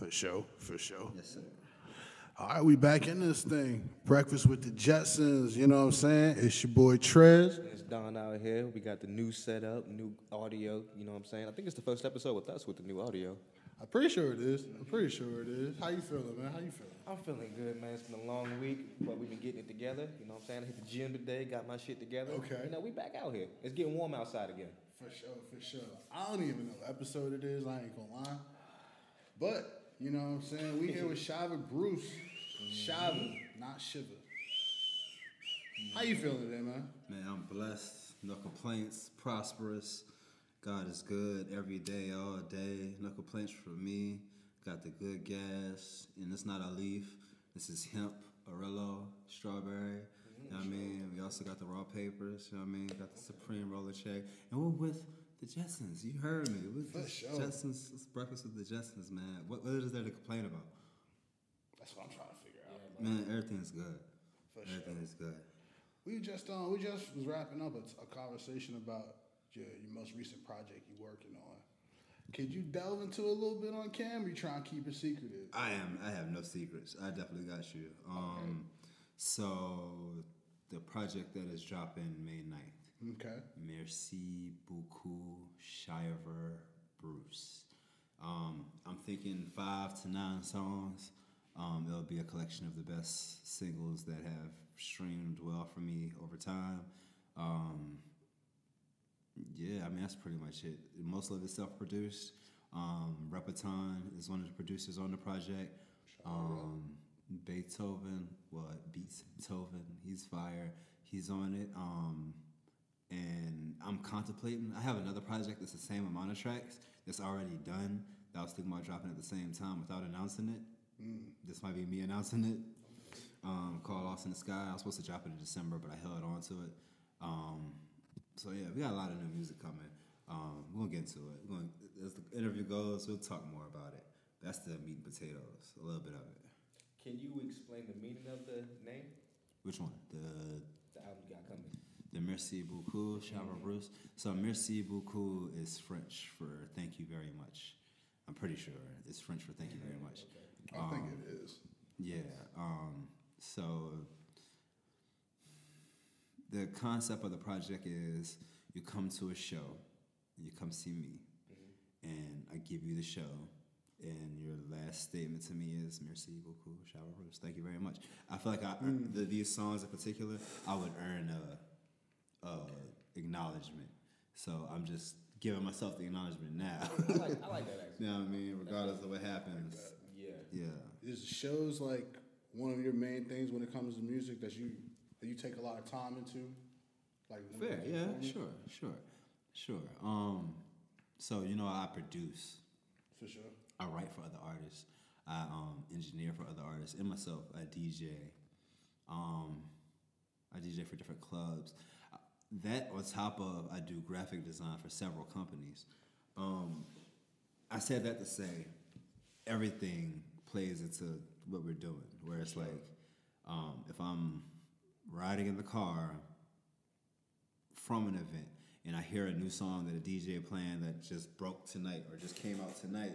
For sure, for sure. Yes, sir. All right, we back in this thing. Breakfast with the Jetsons, you know what I'm saying? It's your boy Trez. It's Don out here. We got the new setup, new audio. You know what I'm saying? I think it's the first episode with us with the new audio. I'm pretty sure it is. I'm pretty sure it is. How you feeling, man? How you feeling? I'm feeling good, man. It's been a long week, but we've been getting it together. You know what I'm saying? I hit the gym today, got my shit together. Okay. You know, we back out here. It's getting warm outside again. For sure, for sure. I don't even know what episode it is. I ain't gonna lie. But, you know what I'm saying? We here with Shiva Bruce. Mm-hmm. Shava, not Shiva. How you feeling today, man? Man, I'm blessed. No complaints. Prosperous. God is good every day, all day. No complaints for me. Got the good gas. And it's not a leaf. This is hemp, Arillo, strawberry. You know what I mean? We also got the raw papers. You know what I mean? Got the Supreme roller check. And we're with the Jetsons. You heard me. With For the sure. Jetsons. Breakfast with the Jetsons, man. What, what is there to complain about? That's what I'm trying to figure out. Man, everything's good. For sure. Everything is good. We just um, we just was wrapping up a, a conversation about your, your most recent project you're working on. Could you delve into a little bit on cam? You trying to keep it secretive? I am. I have no secrets. I definitely got you. Um, So the project that is dropping May 9th. Okay. Merci beaucoup, Shava Bruce. Um, I'm thinking five to nine songs. Um, it'll be a collection of the best singles that have streamed well for me over time. Um, yeah, I mean that's pretty much it. Most of it's self-produced. Um, Repeton is one of the producers on the project. Um, Beethoven, what Beats Beethoven, he's fire. He's on it. Um, and I'm contemplating. I have another project that's the same amount of tracks that's already done. That I was thinking about dropping at the same time without announcing it. This might be me announcing it. Um, called Lost in the Sky. I was supposed to drop it in December, but I held on to it. Um, so yeah, we got a lot of new music coming. Um, we're gonna get into it. We're gonna, as the interview goes, we'll talk more about it. That's the meat and potatoes, a little bit of it. Can you explain the meaning of the name? Which one? The The album you got coming. The Merci beaucoup, Shava Bruce. Mm-hmm. So Merci beaucoup is French for thank you very much. I'm pretty sure it's French for thank you very much. I think um, it is. Yeah. Um, so the concept of the project is you come to a show, you come see me, mm-hmm. and I give you the show, and your last statement to me is "Merci beaucoup, Shava Bruce. Thank you very much." I feel like I, mm. the, these songs in particular, I would earn a, a acknowledgement. So I'm just giving myself the acknowledgement now. I like, I like that actually. you know what I mean? Regardless of what happens. Yeah. Yeah. Is shows like one of your main things when it comes to music that you that you take a lot of time into? Like Fair, yeah, sure, sure, sure. Um, so you know, I produce, For sure. I write for other artists, I um, engineer for other artists, and myself, I DJ. Um, I DJ for different clubs. That on top of I do graphic design for several companies. Um, I said that to say everything plays into what we're doing. Where it's like, um, if I'm riding in the car from an event and I hear a new song that a DJ playing that just broke tonight or just came out tonight,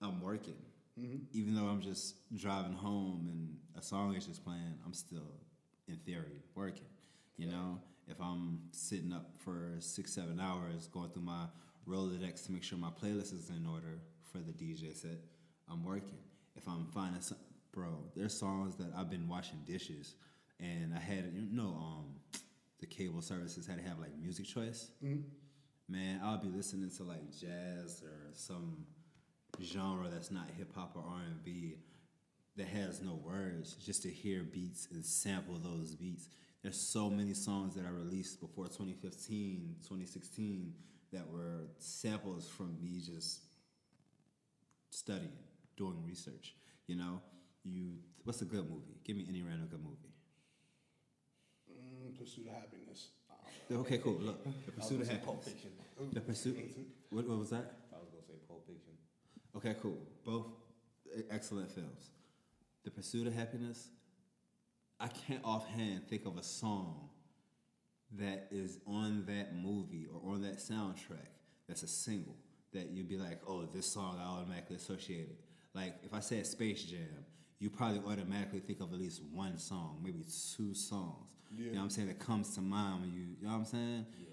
I'm working. Even though I'm just driving home and a song is just playing, I'm still, in theory, working. You know, if I'm sitting up for six, seven hours going through my Rolodex to make sure my playlist is in order for the DJ set, I'm working. If I'm finding some, bro, there's songs that I've been washing dishes and I had, you know, um, the cable services had to have like music choice. Man, I'll be listening to like jazz or some genre that's not hip hop or R and B that has no words, just to hear beats and sample those beats. There's so many songs that I released before 2015, 2016 that were samples from me just studying, doing research. You know, you what's a good movie? Give me any random good movie. Mm, pursuit of happiness. Okay, cool. Look, the I was pursuit of say Pulp happiness. Fiction. The pursuit. What, what was that? I was gonna say Pulp Fiction. Okay, cool. Both excellent films. The Pursuit of Happiness. I can't offhand think of a song that is on that movie or on that soundtrack that's a single that you'd be like, oh, this song I automatically associate it. Like if I said Space Jam, you probably automatically think of at least one song, maybe two songs. You Yeah. know what I'm saying? That comes to mind when you, you know what I'm saying? Yeah.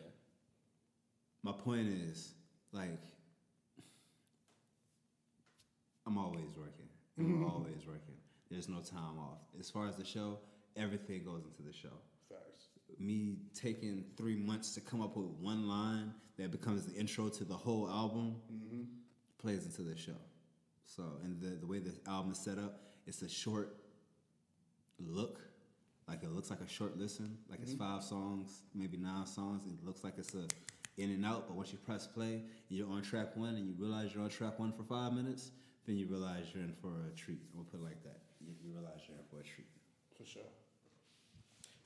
My point is, like, I'm always working. I'm always working. There's no time off. As far as the show, everything goes into the show. Facts. Me taking three months to come up with one line that becomes the intro to the whole album mm-hmm. plays into the show. So, and the, the way the album is set up, it's a short look. Like it looks like a short listen. Like it's mm-hmm. five songs, maybe nine songs. It looks like it's a in and out. But once you press play, you're on track one, and you realize you're on track one for five minutes. Then you realize you're in for a treat. We'll put it like that. You, you realize you're in for a treat. For sure.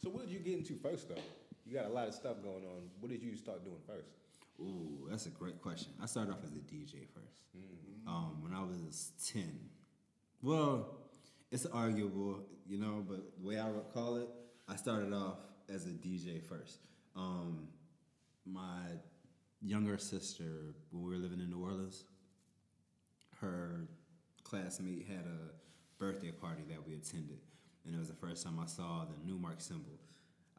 So what did you get into first though? You got a lot of stuff going on. What did you start doing first? Ooh, that's a great question. I started off as a DJ 1st Um, when I was ten. Well, it's arguable, you know, but the way I recall it, I started off as a DJ first. Um, my younger sister, when we were living in New Orleans, her classmate had a birthday party that we attended, and it was the first time I saw the Numark symbol.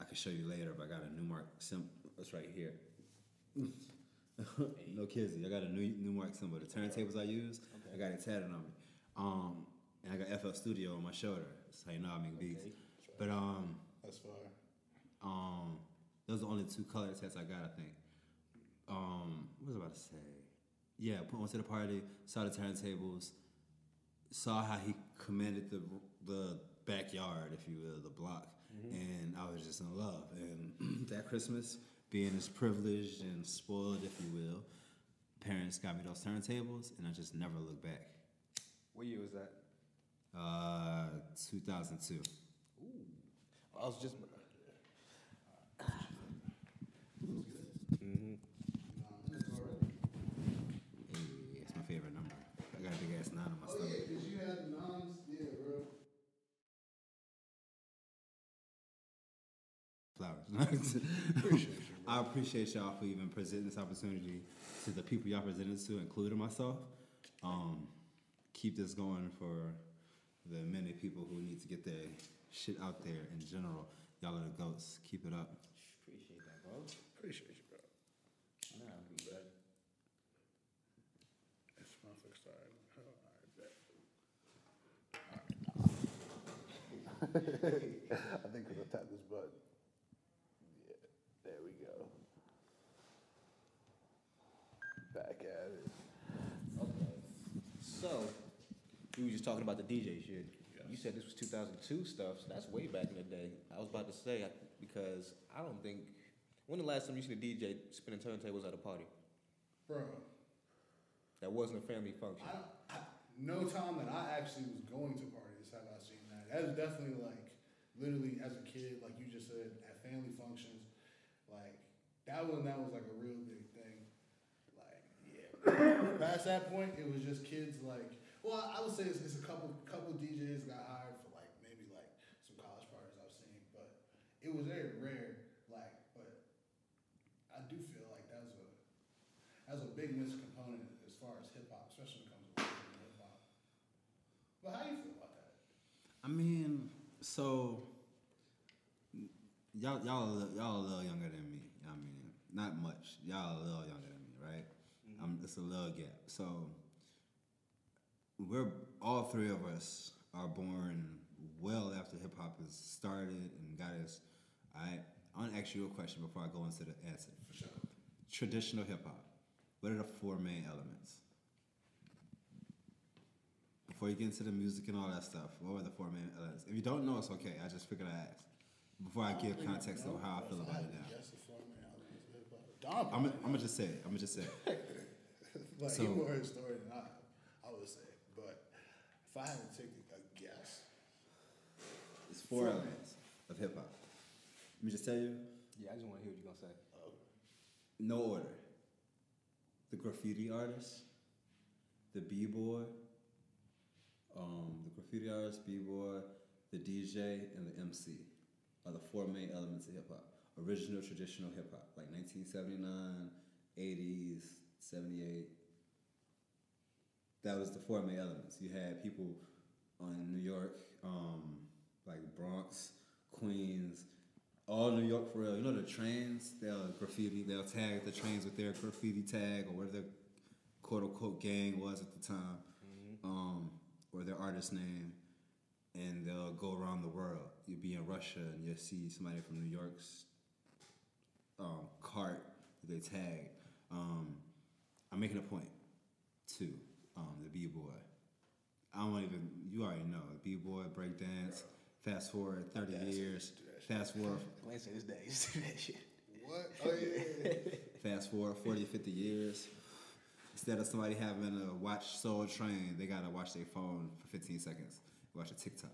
I can show you later, but I got a Numark symbol. It's right here. no kizzy. I got a new Numark symbol. The turntables I use, I got it tatted on me. Um, and I got FL Studio on my shoulder. That's how you know I make beats. Okay. But um, That's fire. um, those are the only two color tats I got, I think. Um, what was I about to say? Yeah, went to the party, saw the turntables, saw how he commanded the the backyard, if you will, the block, and I was just in love. And that Christmas, being as privileged and spoiled, if you will, parents got me those turntables, and I just never looked back. What year was that? Uh, 2002. Ooh. I was just. Mm-hmm. Hey, it's my favorite number. I got a big ass nine on my Oh stomach. yeah, cause you had the nines. Yeah, bro. flowers. Appreciate you. I appreciate y'all for even presenting this opportunity to the people y'all presented to, including myself. Um, keep this going for the many people who need to get their shit out there in general. Y'all are the goats. Keep it up. Appreciate that, bro. Appreciate you, bro. Nah, I'm good. It's my first time. I think because I tapped this button. Yeah, there we go. Back at it. Okay. So, we were just talking about the DJ shit. You said this was 2002 stuff, so that's way back in the day. I was about to say, because I don't think. When the last time you seen a DJ spinning turntables at a party? Bro, That wasn't a family function. I, I, no time that I actually was going to parties have I seen that. That is definitely like, literally as a kid, like you just said, at family functions, like that one, that was like a real big thing. Like, yeah. Past that point, it was just kids like, well, I would say it's, it's a couple couple DJs got hired for like maybe like some college parties I've seen, but it was very rare. Like, but I do feel like that's a that's a big missing component as far as hip hop, especially when it comes to hip hop. But how do you feel about that? I mean, so y'all y'all y'all a little younger than me. I mean, not much. Y'all a little younger than me, right? Um, it's a little gap. So we're all three of us are born well after hip hop has started and got us. I I want to ask you a question before I go into the answer. For sure. Traditional hip hop. What are the four main elements? Before you get into the music and all that stuff, what were the four main elements? If you don't know, it's okay. I just figured I'd ask. Before I give context of how I feel about it now. Yes, the four main elements of hip hop. I'm gonna just say it. I'm gonna just say it. Like So- he more historian than I I would say. But if I had to take a guess, It's four elements of hip hop. Let me just tell you, Yeah, I just want to hear what you're gonna say. no order. The graffiti artist, the b-boy, um, the graffiti artist, b-boy, the DJ, and the MC are the four main elements of hip hop. Original traditional hip hop, like 1979, 80s, 78. That was the four main elements. You had people on New York, um, like Bronx, Queens, all New York for real. You know the trains, they'll graffiti, they'll tag the trains with their graffiti tag or whatever their quote unquote gang was at the time, um, or their artist name, and they'll go around the world. You'll be in Russia and you'll see somebody from New York's um, cart that they tag. Um, I'm making a point too. Um, the b boy. I don't even. You already know b boy breakdance. Fast forward 30 years. Fast forward. Wayne said his days do that shit. What? Oh yeah. Fast forward 40, 50 years. Instead of somebody having to watch Soul Train, they gotta watch their phone for 15 seconds. Watch a TikTok.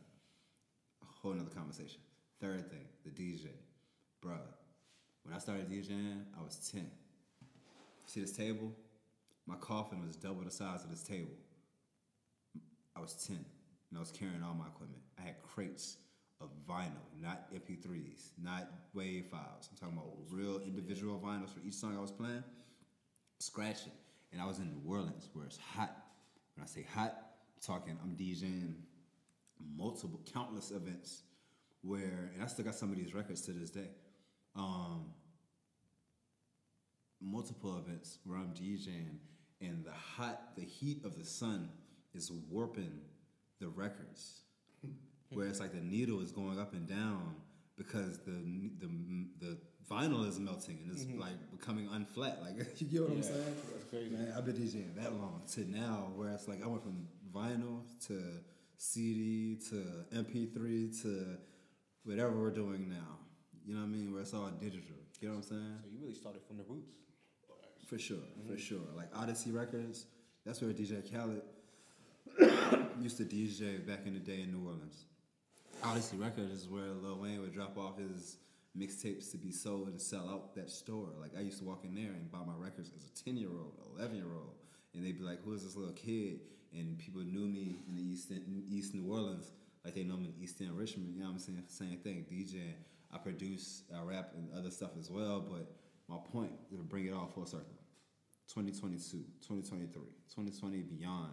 A whole nother conversation. Third thing, the DJ. Bruh, when I started DJing, I was 10. See this table? My coffin was double the size of this table. I was 10 and I was carrying all my equipment. I had crates of vinyl, not MP3s, not wave files. I'm talking about real individual vinyls for each song I was playing, scratching. And I was in New Orleans where it's hot. When I say hot, I'm talking, I'm DJing multiple, countless events where, and I still got some of these records to this day. Um, multiple events where I'm DJing, and the hot, the heat of the sun is warping the records. where it's like the needle is going up and down because the the the vinyl is melting and it's mm-hmm. like becoming unflat. Like you get what I'm saying? that's crazy. Man, I've been DJing that long to now, where it's like I went from vinyl to CD to MP3 to whatever we're doing now. You know what I mean? Where it's all digital. You know what I'm saying? So you really started from the roots. For sure, for mm-hmm. sure. Like Odyssey Records, that's where DJ Khaled used to DJ back in the day in New Orleans. Odyssey Records is where Lil Wayne would drop off his mixtapes to be sold and sell out that store. Like I used to walk in there and buy my records as a ten year old, eleven year old, and they'd be like, "Who is this little kid?" And people knew me in the East in East New Orleans, like they know me in East End Richmond. You know what I'm saying? Same thing. DJ. I produce, I rap, and other stuff as well. But my point is to bring it all full circle. 2022, 2023, 2020 beyond,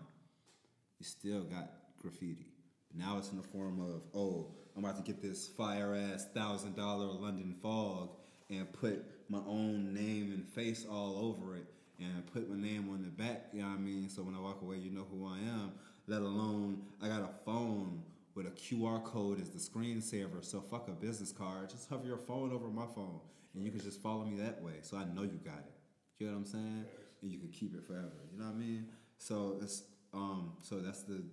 you still got graffiti. Now it's in the form of, oh, I'm about to get this fire ass thousand dollar London fog and put my own name and face all over it and put my name on the back, you know what I mean? So when I walk away, you know who I am. Let alone, I got a phone with a QR code as the screensaver. So fuck a business card. Just hover your phone over my phone and you can just follow me that way. So I know you got it. You know what I'm saying? And you can keep it forever. You know what I mean? So it's um so that's the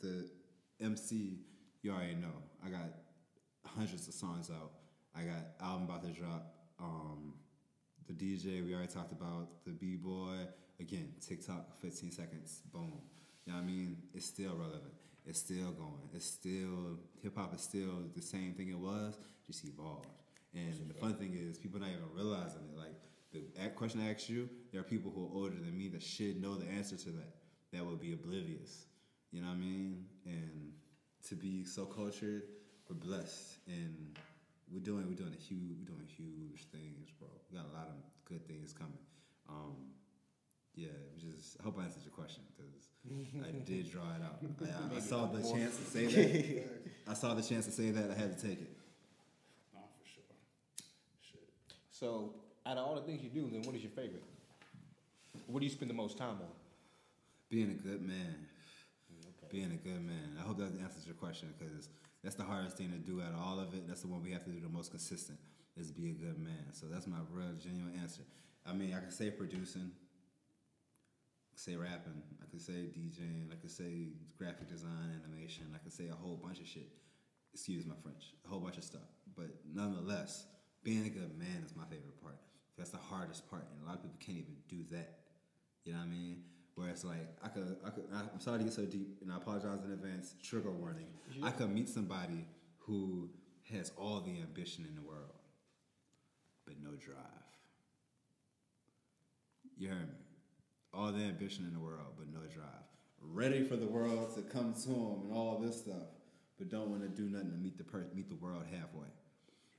the MC you already know. I got hundreds of songs out. I got album about to drop. Um the DJ we already talked about, the B boy, again, TikTok, 15 seconds, boom. You know what I mean? It's still relevant. It's still going. It's still hip hop is still the same thing it was, just evolved. And the fun thing is people not even realizing it. Like the question I asked you, there are people who are older than me that should know the answer to that. That would be oblivious. You know what I mean? And to be so cultured, we're blessed. And we're doing we're doing a huge we're doing huge things, bro. We got a lot of good things coming. Um, yeah, it was just I hope I answered your question because I did draw it out. I, I saw the chance to say that. I saw the chance to say that. I had to take it. Nah, for sure. Shit. So out of all the things you do, then what is your favorite? What do you spend the most time on? Being a good man. Okay. Being a good man. I hope that answers your question because that's the hardest thing to do out of all of it. That's the one we have to do the most consistent is be a good man. So that's my real genuine answer. I mean, I could say producing, I say rapping, I could say DJing, I could say graphic design, animation, I could say a whole bunch of shit. Excuse my French, a whole bunch of stuff. But nonetheless, being a good man is my favorite part. That's the hardest part, and a lot of people can't even do that. You know what I mean? Where it's like I could, I could. I'm sorry to get so deep, and I apologize in advance. Trigger warning. I could meet somebody who has all the ambition in the world, but no drive. You heard me? All the ambition in the world, but no drive. Ready for the world to come to him and all this stuff, but don't want to do nothing to meet the per- meet the world halfway.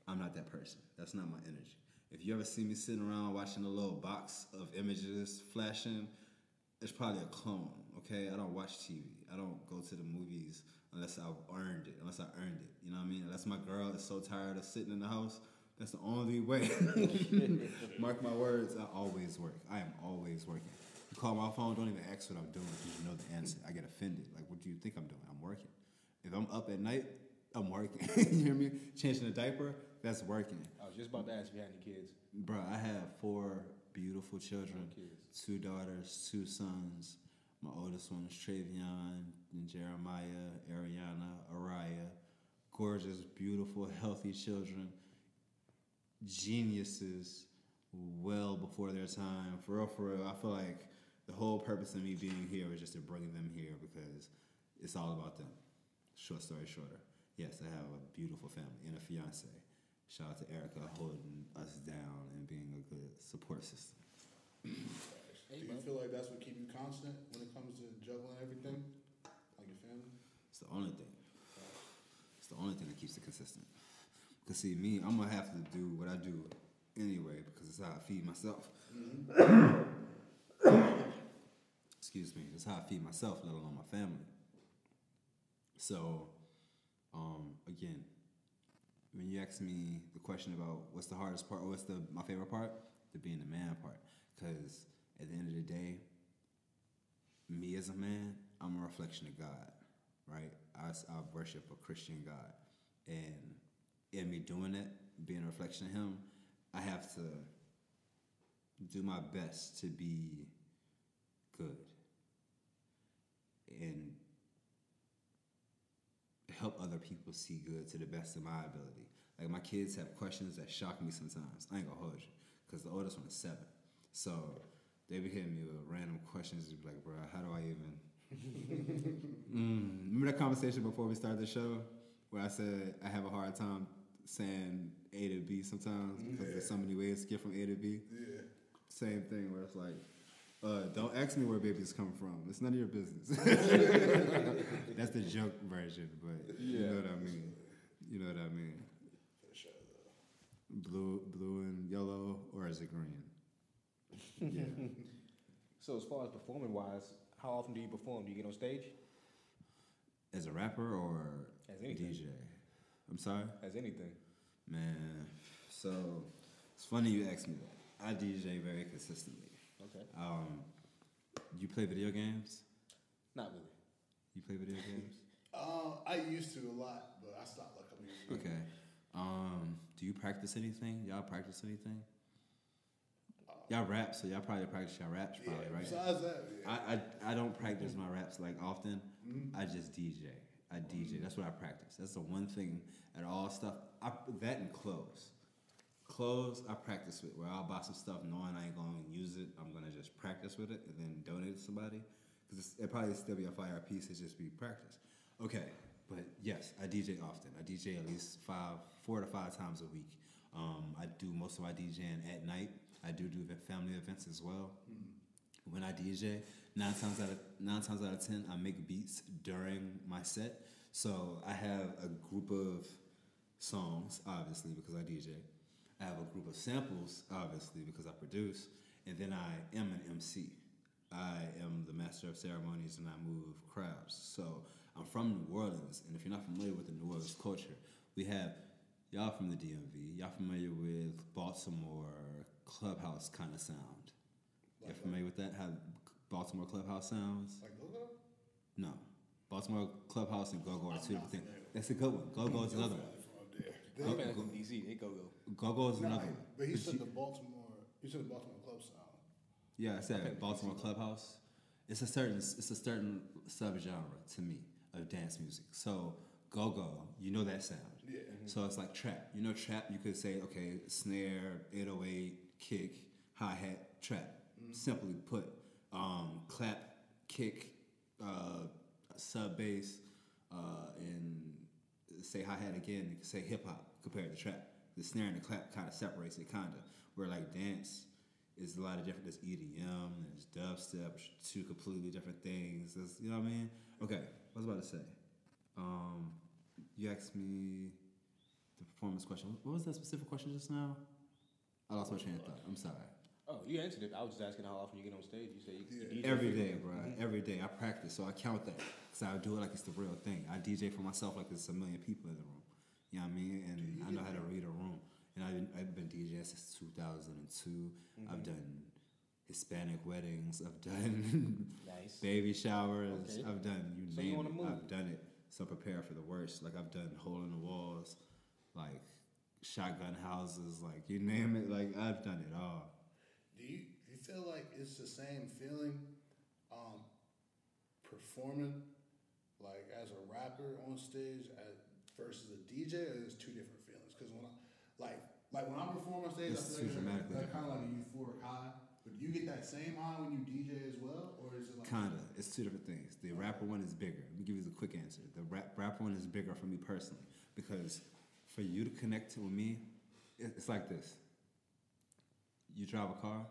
I'm not that person. That's not my energy. If you ever see me sitting around watching a little box of images flashing, it's probably a clone, Okay, I don't watch TV. I don't go to the movies unless I've earned it. Unless I earned it. You know what I mean? Unless my girl is so tired of sitting in the house. That's the only way. Mark my words. I always work. I am always working. You call my phone. Don't even ask what I'm doing because you know the answer. I get offended. Like, what do you think I'm doing? I'm working. If I'm up at night, I'm working. you hear me? Changing a diaper. That's working. I was just about to ask if you had any kids. Bro, I have four beautiful children, two daughters, two sons. My oldest one is Travion, and Jeremiah, Ariana, Araya. Gorgeous, beautiful, healthy children. Geniuses, well before their time. For real, for real. I feel like the whole purpose of me being here was just to bring them here because it's all about them. Short story shorter. Yes, I have a beautiful family and a fiance. Shout out to Erica holding us down and being a good support system. Do you feel like that's what keeps you constant when it comes to juggling everything, like your family? It's the only thing. It's the only thing that keeps it consistent. Cause see, me, I'm gonna have to do what I do anyway because it's how I feed myself. Excuse me. That's how I feed myself, let alone my family. So, um, again, when you ask me the question about what's the hardest part or what's the my favorite part, the being the man part, because at the end of the day, me as a man, I'm a reflection of God, right? I, I worship a Christian God, and in me doing it, being a reflection of Him, I have to do my best to be good. And help other people see good to the best of my ability. Like my kids have questions that shock me sometimes. I ain't gonna hold you, cause the oldest one is seven, so they be hitting me with random questions. be like, bro, how do I even? mm. Remember that conversation before we started the show, where I said I have a hard time saying A to B sometimes because there's so many ways to get from A to B. Yeah. Same thing where it's like, uh, don't ask me where babies come from. It's none of your business. That's the joke version, but you know what I mean. You know what I mean. Sure. Blue, blue and yellow, or is it green? Yeah. So as far as performing wise, how often do you perform? Do you get on stage? As a rapper or As anything. DJ? I'm sorry, As anything? man. So it's funny you asked me that. I DJ very consistently. Okay. Um, you play video games? Not really. You play video games? Uh, I used to a lot, but I stopped like a couple years ago. Okay. Um, do you practice anything? Y'all practice anything? Y'all rap, so y'all probably practice y'all raps, probably, yeah, right? Besides that, yeah. I, I I don't practice my raps like often. I just DJ. I DJ. That's what I practice. That's the one thing at all stuff. I, that and clothes. Clothes I practice with. Where I'll buy some stuff knowing I ain't gonna use it. I'm gonna just practice with it and then donate it to somebody. Because it probably still be a fire piece. It just be practice. Okay, but yes, I DJ often. I DJ at least five, four to five times a week. Um, I do most of my DJing at night. I do do family events as well when I DJ, nine times out of nine times out of ten, I make beats during my set. So I have a group of songs, obviously because I DJ. I have a group of samples, obviously because I produce, and then I am an MC. I am the master of ceremonies and I move crowds. So I'm from New Orleans, and if you're not familiar with the New Orleans culture, we have y'all from the DMV. Y'all familiar with Baltimore clubhouse kind of sound? You're familiar with that? How Baltimore clubhouse sounds? Like Go-Go? No. Baltimore clubhouse and Go Go are two different things. familiar. Go Go. Go Go is another one. From up there. My go-go DC. They go go. Go Go is Nah, another one. but he But said you- the Baltimore. You said the Baltimore club sound. Yeah, I said Okay, Baltimore Clubhouse. It's a certain it's a certain subgenre to me of dance music. So go go, you know that sound. Yeah. So it's like trap. You know trap. You could say okay, snare, 808, kick, hi hat, trap. Simply put, um, clap, kick, uh, sub bass, uh, and say hi hat again. You could say hip hop compared to trap. The snare and the clap kind of separates it, kind of. Where like dance is a lot of different. There's EDM, there's dubstep, two completely different things. You know what I mean? Okay, what was about to say? Um, you asked me the performance question. What was that specific question just now? I lost my train of thought. I'm sorry. Oh, you answered it. I was just asking how often you get on stage. You say you, you Yeah. DJ Every day, frequently. bro. Mhm. Every day. I practice, so I count that. Because I do it like it's the real thing. I DJ for myself like there's a million people in the room. You know what I mean? And Dude, I know how to read a room. And I've been, I've been DJing since 2002. I've Mhm. done Hispanic weddings. I've done Nice. baby showers. Okay. I've done you So name on the it. I've done it. So prepare for the worst. Like I've done hole in the walls, like shotgun houses, like you name it. Like I've done it all. Do you do you feel like it's the same feeling, um, performing, like as a rapper on stage as versus a DJ, or there's two different feelings? Because when I like like when I perform on stage, It's I feel like that's kind of like a euphoric high. But do you get that same high when you DJ as well, or is it like Kinda. It's two different things. The rapper one is bigger. Let me give you the quick answer. The rap rapper one is bigger for me personally because for you to connect with me, it's like this. You drive a car.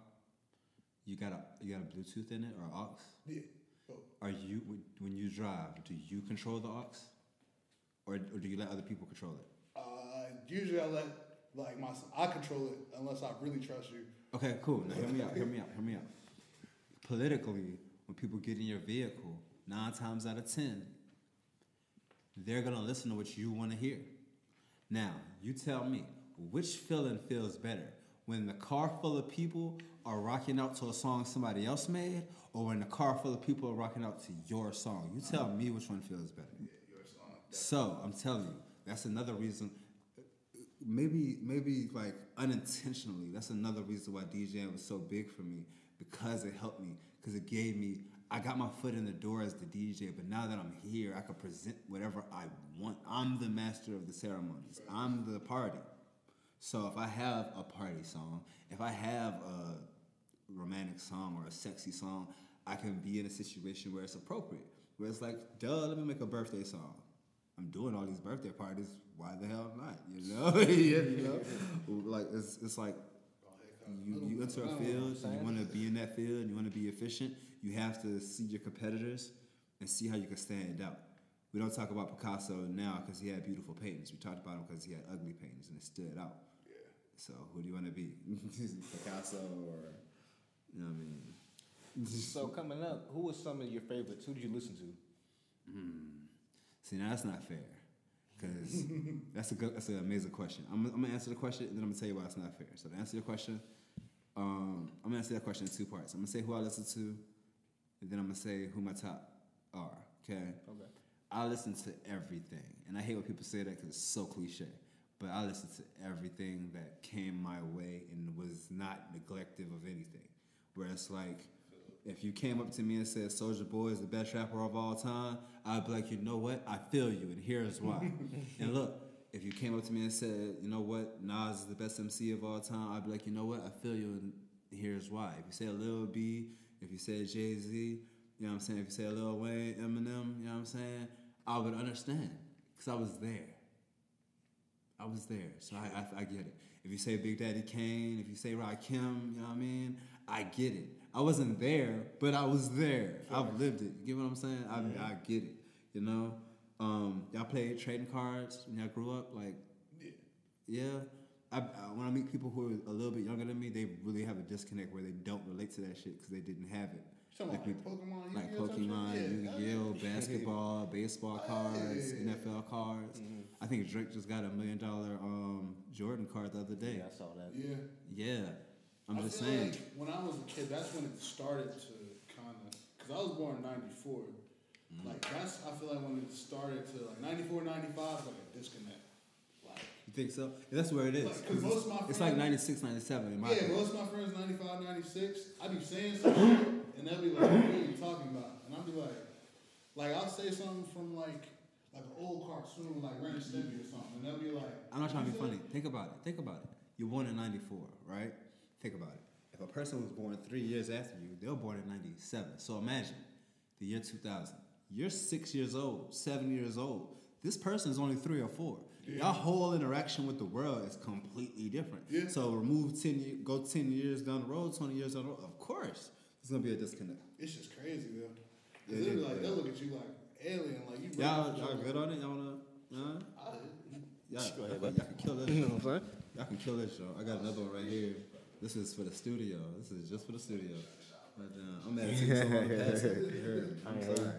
You got a you got a Bluetooth in it or aux. Yeah. Oh, Are you when- you drive? Do you control the aux, or or do you let other people control it? Uh, usually I let like my I control it unless I really trust you. Okay, cool. Now hear me out. Hear me out. Hear me out. Politically, when people get in your vehicle, nine times out of ten, they're gonna listen to what you want to hear. Now, you tell me which feeling feels better when the car full of people are rocking out to a song somebody else made, or when the car full of people are rocking out to your song. You tell me which one feels better. Yeah, your song. So I'm telling you, that's another reason. Maybe, maybe like unintentionally, that's another reason why DJing was so big for me because it helped me, because it gave me. I got my foot in the door as the DJ, but now that I'm here, I can present whatever I want. I'm the master of the ceremonies. I'm the party. So if I have a party song, if I have a romantic song or a sexy song, I can be in a situation where it's appropriate. Where it's like, duh, let me make a birthday song. I'm doing all these birthday parties. Why the hell not? You know, you know, like it's it's like you, you enter a field, you want to be in that field, and you want to be efficient. You have to see your competitors and see how you can stand out. We don't talk about Picasso now because he had beautiful paintings. We talked about him because he had ugly paintings and it stood out. Yeah. So who do you want to be, Picasso or you know what I mean? So coming up, who was some of your favorites? Who did you listen to? See, now that's not fair. Because that's a good, that's an amazing question. I'm, I'm gonna answer the question, and then I'm gonna tell you why it's not fair. So to answer your question, um, I'm gonna answer that question in two parts. I'm gonna say who I listen to, and then I'm gonna say who my top are. Okay. Okay. I listen to everything, and I hate when people say that because it's so cliche. But I listen to everything that came my way and was not neglective of anything. Where it's like, if you came up to me and said Soulja Boy is the best rapper of all time, I'd be like, you know what? I feel you, and here's why. and look, if you came up to me and said, you know what? Nas is the best MC of all time, I'd be like, you know what? I feel you, and here's why. If you say Lil B, if you said Jay Z, you know what I'm saying? If you say Lil Wayne, Eminem, you know what I'm saying? I would understand because I was there. I was there, so I, I, I get it. If you say Big Daddy Kane, if you say Rakim, you know what I mean? I get it. I wasn't there, but I was there. I've lived it. You get what I'm saying? I, I get it. You know? Um, y'all played trading cards when y'all grew up? Like, Yeah. yeah. I, I, when I meet people who are a little bit younger than me, they really have a disconnect where they don't relate to that shit because they didn't have it. Something like, Pokemon, like Yu-Gi-Oh! Pokemon, Yeah. Yu-Gi-Oh, basketball, baseball Oh, yeah, cards, yeah, yeah. NFL cards. I think Drake just got a million dollar um, Jordan card the other day. Yeah, I saw that. Yeah. Yeah, I'm I just saying. Like when I was a kid, that's when it started to kind of. Because I was born in '94. Mm. Like that's I feel like when it started to like '94, '95, like a disconnect. Think so? That's where it is. Like, 'cause most of my it's like friends- 96, 97 in my yeah, opinion. most of my friends '95, '96. I be saying something and they'll be like, "What are you talking about?" And I'll be like, like I'll say something from like like an old cartoon, like Ren Stimpy or something, and they'll be like, I'm not trying to be funny. Think about it. Think about it. You're born in 94, right? Think about it. If a person was born three years after you, they were born in 97. So imagine the year 2000. You're six years old, seven years old. This person is only three or four. Yeah. Your whole interaction with the world is completely different. Yeah. So remove 10 years, go 10 years down the road, 20 years down the road. Of course, there's going to be a disconnect. It's just crazy though. Yeah, they'll yeah, like, yeah. they'll look at you like alien, like you. Y'all, really- y'all good on it? Y'all want to, uh? I- Y'all, Go ahead, y'all, bud. y'all can kill this. You know what I'm saying? Y'all can kill this, y'all. I got another one right here. This is for the studio. This is just for the studio. But uh, I'm at so long past it. You. I'm sorry.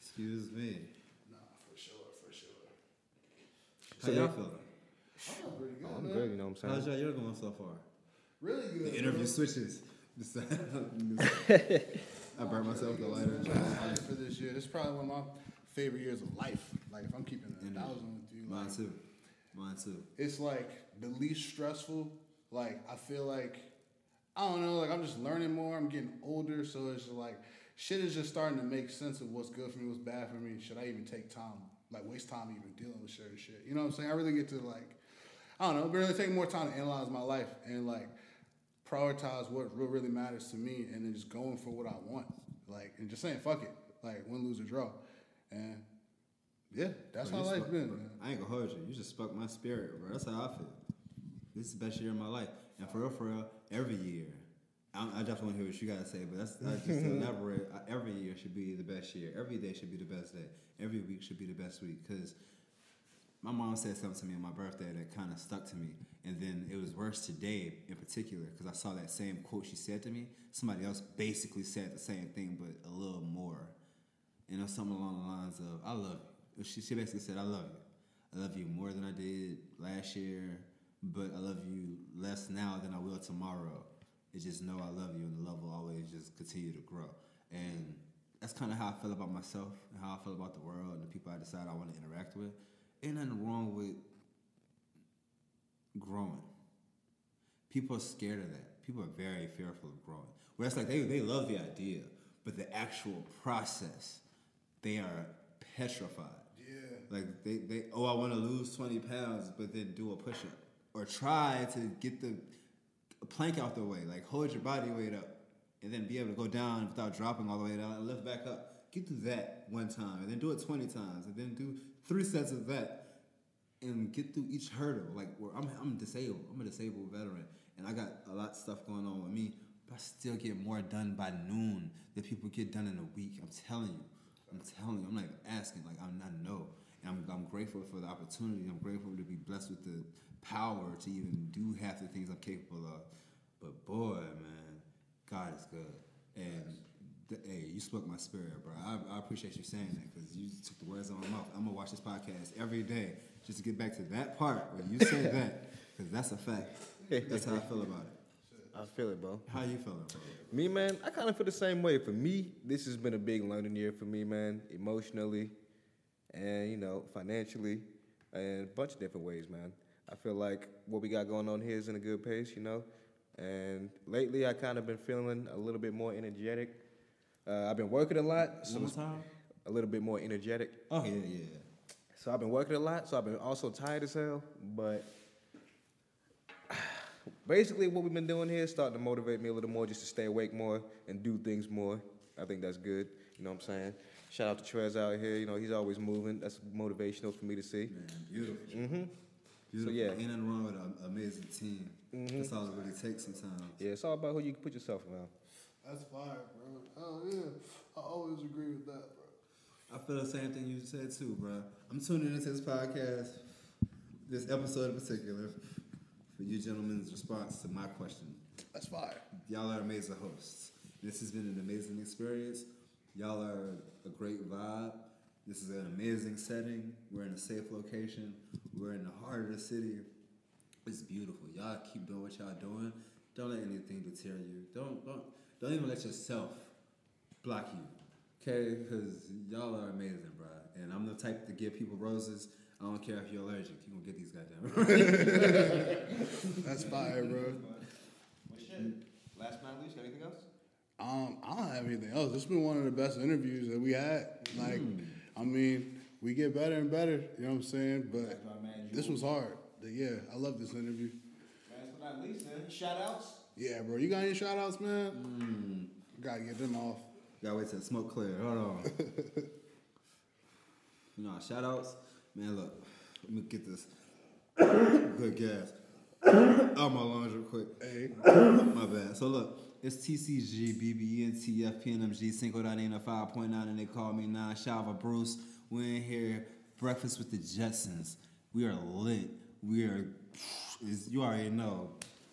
Excuse me. Nah, for sure, for sure. How y'all feeling? I'm pretty good, I'm man. good, you know what I'm saying. How's y'all year going so far? Really good. The interview bro. switches. I burnt myself the lighter. For this year. This is probably one of my favorite years of life. Like if I'm keeping a Energy. thousand with you, Mine like, too. Mine too. it's like the least stressful. Like I feel like I don't know. Like I'm just learning more. I'm getting older, so it's like shit is just starting to make sense of what's good for me, what's bad for me. Should I even take time, like waste time even dealing with certain shit? You know what I'm saying? I really get to like I don't know, really take more time to analyze my life and like prioritize what real really matters to me, and then just going for what I want. Like and just saying fuck it, like win, lose or draw, and yeah, that's Bro, how life's been. bro, man. I ain't gonna hold you. You just spoke my spirit, bro. That's how I feel. This is the best year of my life, and for real, for real, every year. I, I definitely hear what you gotta say, but that's, that's just elaborate. Every year should be the best year. Every day should be the best day. Every week should be the best week. Cause my mom said something to me on my birthday that kind of stuck to me, and then it was worse today in particular because I saw that same quote she said to me. Somebody else basically said the same thing, but a little more. You know, something along the lines of, I love you. She, she basically said, I love you. I love you more than I did last year, but I love you less now than I will tomorrow. It's just know I love you and the love will always just continue to grow. And that's kind of how I feel about myself and how I feel about the world and the people I decide I want to interact with. Ain't nothing wrong with growing. People are scared of that. People are very fearful of growing. Where it's like they, they love the idea, but the actual process, they are petrified. Yeah. Like they, they oh I want to lose twenty pounds, but then do a push up or try to get the plank out the way. Like hold your body weight up, and then be able to go down without dropping all the way down and lift back up. Get through that one time, and then do it twenty times, and then do three sets of that, and get through each hurdle. Like where I'm, I'm disabled. I'm a disabled veteran, and I got a lot of stuff going on with me. But I still get more done by noon than people get done in a week. I'm telling you. I'm telling you. I'm like asking. Like I'm, I know, I'm, I'm grateful for the opportunity. I'm grateful to be blessed with the power to even do half the things I'm capable of. But boy, man, God is good. And th- hey, you spoke my spirit, bro. I, I appreciate you saying that because you took the words out of my mouth. I'm gonna watch this podcast every day just to get back to that part where you said that because that's a fact. That's how I feel about it. I feel it, bro. How you feeling? Bro? Me, man, I kind of feel the same way. For me, this has been a big learning year for me, man, emotionally and, you know, financially and a bunch of different ways, man. I feel like what we got going on here is in a good pace, you know. And lately, I kind of been feeling a little bit more energetic. Uh, I've been working a lot, so One time? a little bit more energetic. Oh yeah, yeah. So I've been working a lot, so I've been also tired as hell. But basically, what we've been doing here is starting to motivate me a little more just to stay awake more and do things more. I think that's good. You know what I'm saying? Shout out to Trez out here. You know, he's always moving. That's motivational for me to see. Man, beautiful. Mm-hmm. Beautiful. yeah. Ain't nothing wrong with an amazing team. Mhm. That's all it really takes sometimes. Yeah, it's all about who you put yourself around. That's fire, bro. Oh yeah, I always agree with that, bro. I feel the same thing you said too, bro. I'm tuning into this podcast, this episode in particular, for you gentlemen's response to my question. That's fire. Y'all are amazing hosts. This has been an amazing experience. Y'all are a great vibe. This is an amazing setting. We're in a safe location. We're in the heart of the city. It's beautiful. Y'all keep doing what y'all doing. Don't let anything deter you. Don't don't don't even let yourself block you. Okay? Because y'all are amazing, bro. And I'm the type to give people roses. I don't care if you're allergic. You gonna get these goddamn. That's fire, bro. Well, shit. Last but not least, anything else? Um, I don't have anything else. This has been one of the best interviews that we had. Like, I mean, we get better and better. You know what I'm saying? But man, this was hard. But yeah, I love this interview. Last but not least, then, shout outs. Yeah, bro. You got any shout outs, man? Gotta get them off. Gotta wait till the smoke clear. Hold on. you know, shout outs. Man, look, let me get this good gas out my lungs real quick. Hey. My bad. So look, it's TCG, BBN, TF, Cinco da 5.9, and they call me Nine Shava Bruce. We're in here, breakfast with the Jetsons. We are lit. We are, you already know,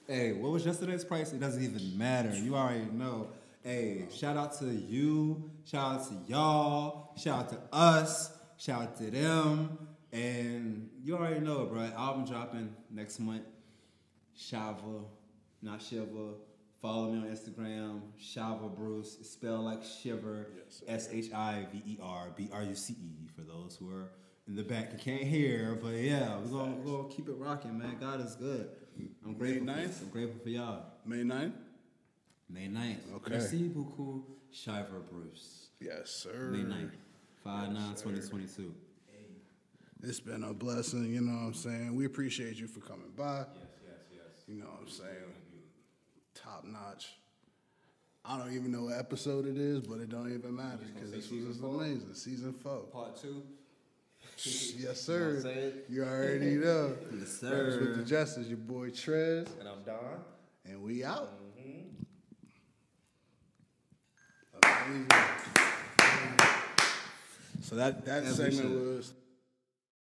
Hey, what was yesterday's price? It doesn't even matter. You already know. Hey, shout out to you. Shout out to y'all. Shout out to us. Shout out to them. And you already know, bro. Album dropping next month. Shava, not Shiva. Follow me on Instagram, Shava Bruce. It's spelled like Shiver. S H I V E R B R U C E for those who are in the back and can't hear. But yeah, we're gonna, we're gonna keep it rocking, man. God is good. I'm grateful. May For, I'm grateful for y'all. May 9th? May 9th. Okay. Merci beaucoup, Shiver Bruce. Yes, sir. May 9th. 5 9 Yes, sir. 2022. It's been a blessing, you know what I'm saying? We appreciate you for coming by. Yes, yes, yes. You know what I'm saying? Top notch. I don't even know what episode it is, but it don't even matter because this was just four? amazing. Season four. Part two. yes, You know sir. I'm saying? You already know. Yes, Breakfast with the. Justice, your boy Trez, And I'm Don. and we out. Mm-hmm. So that that segment was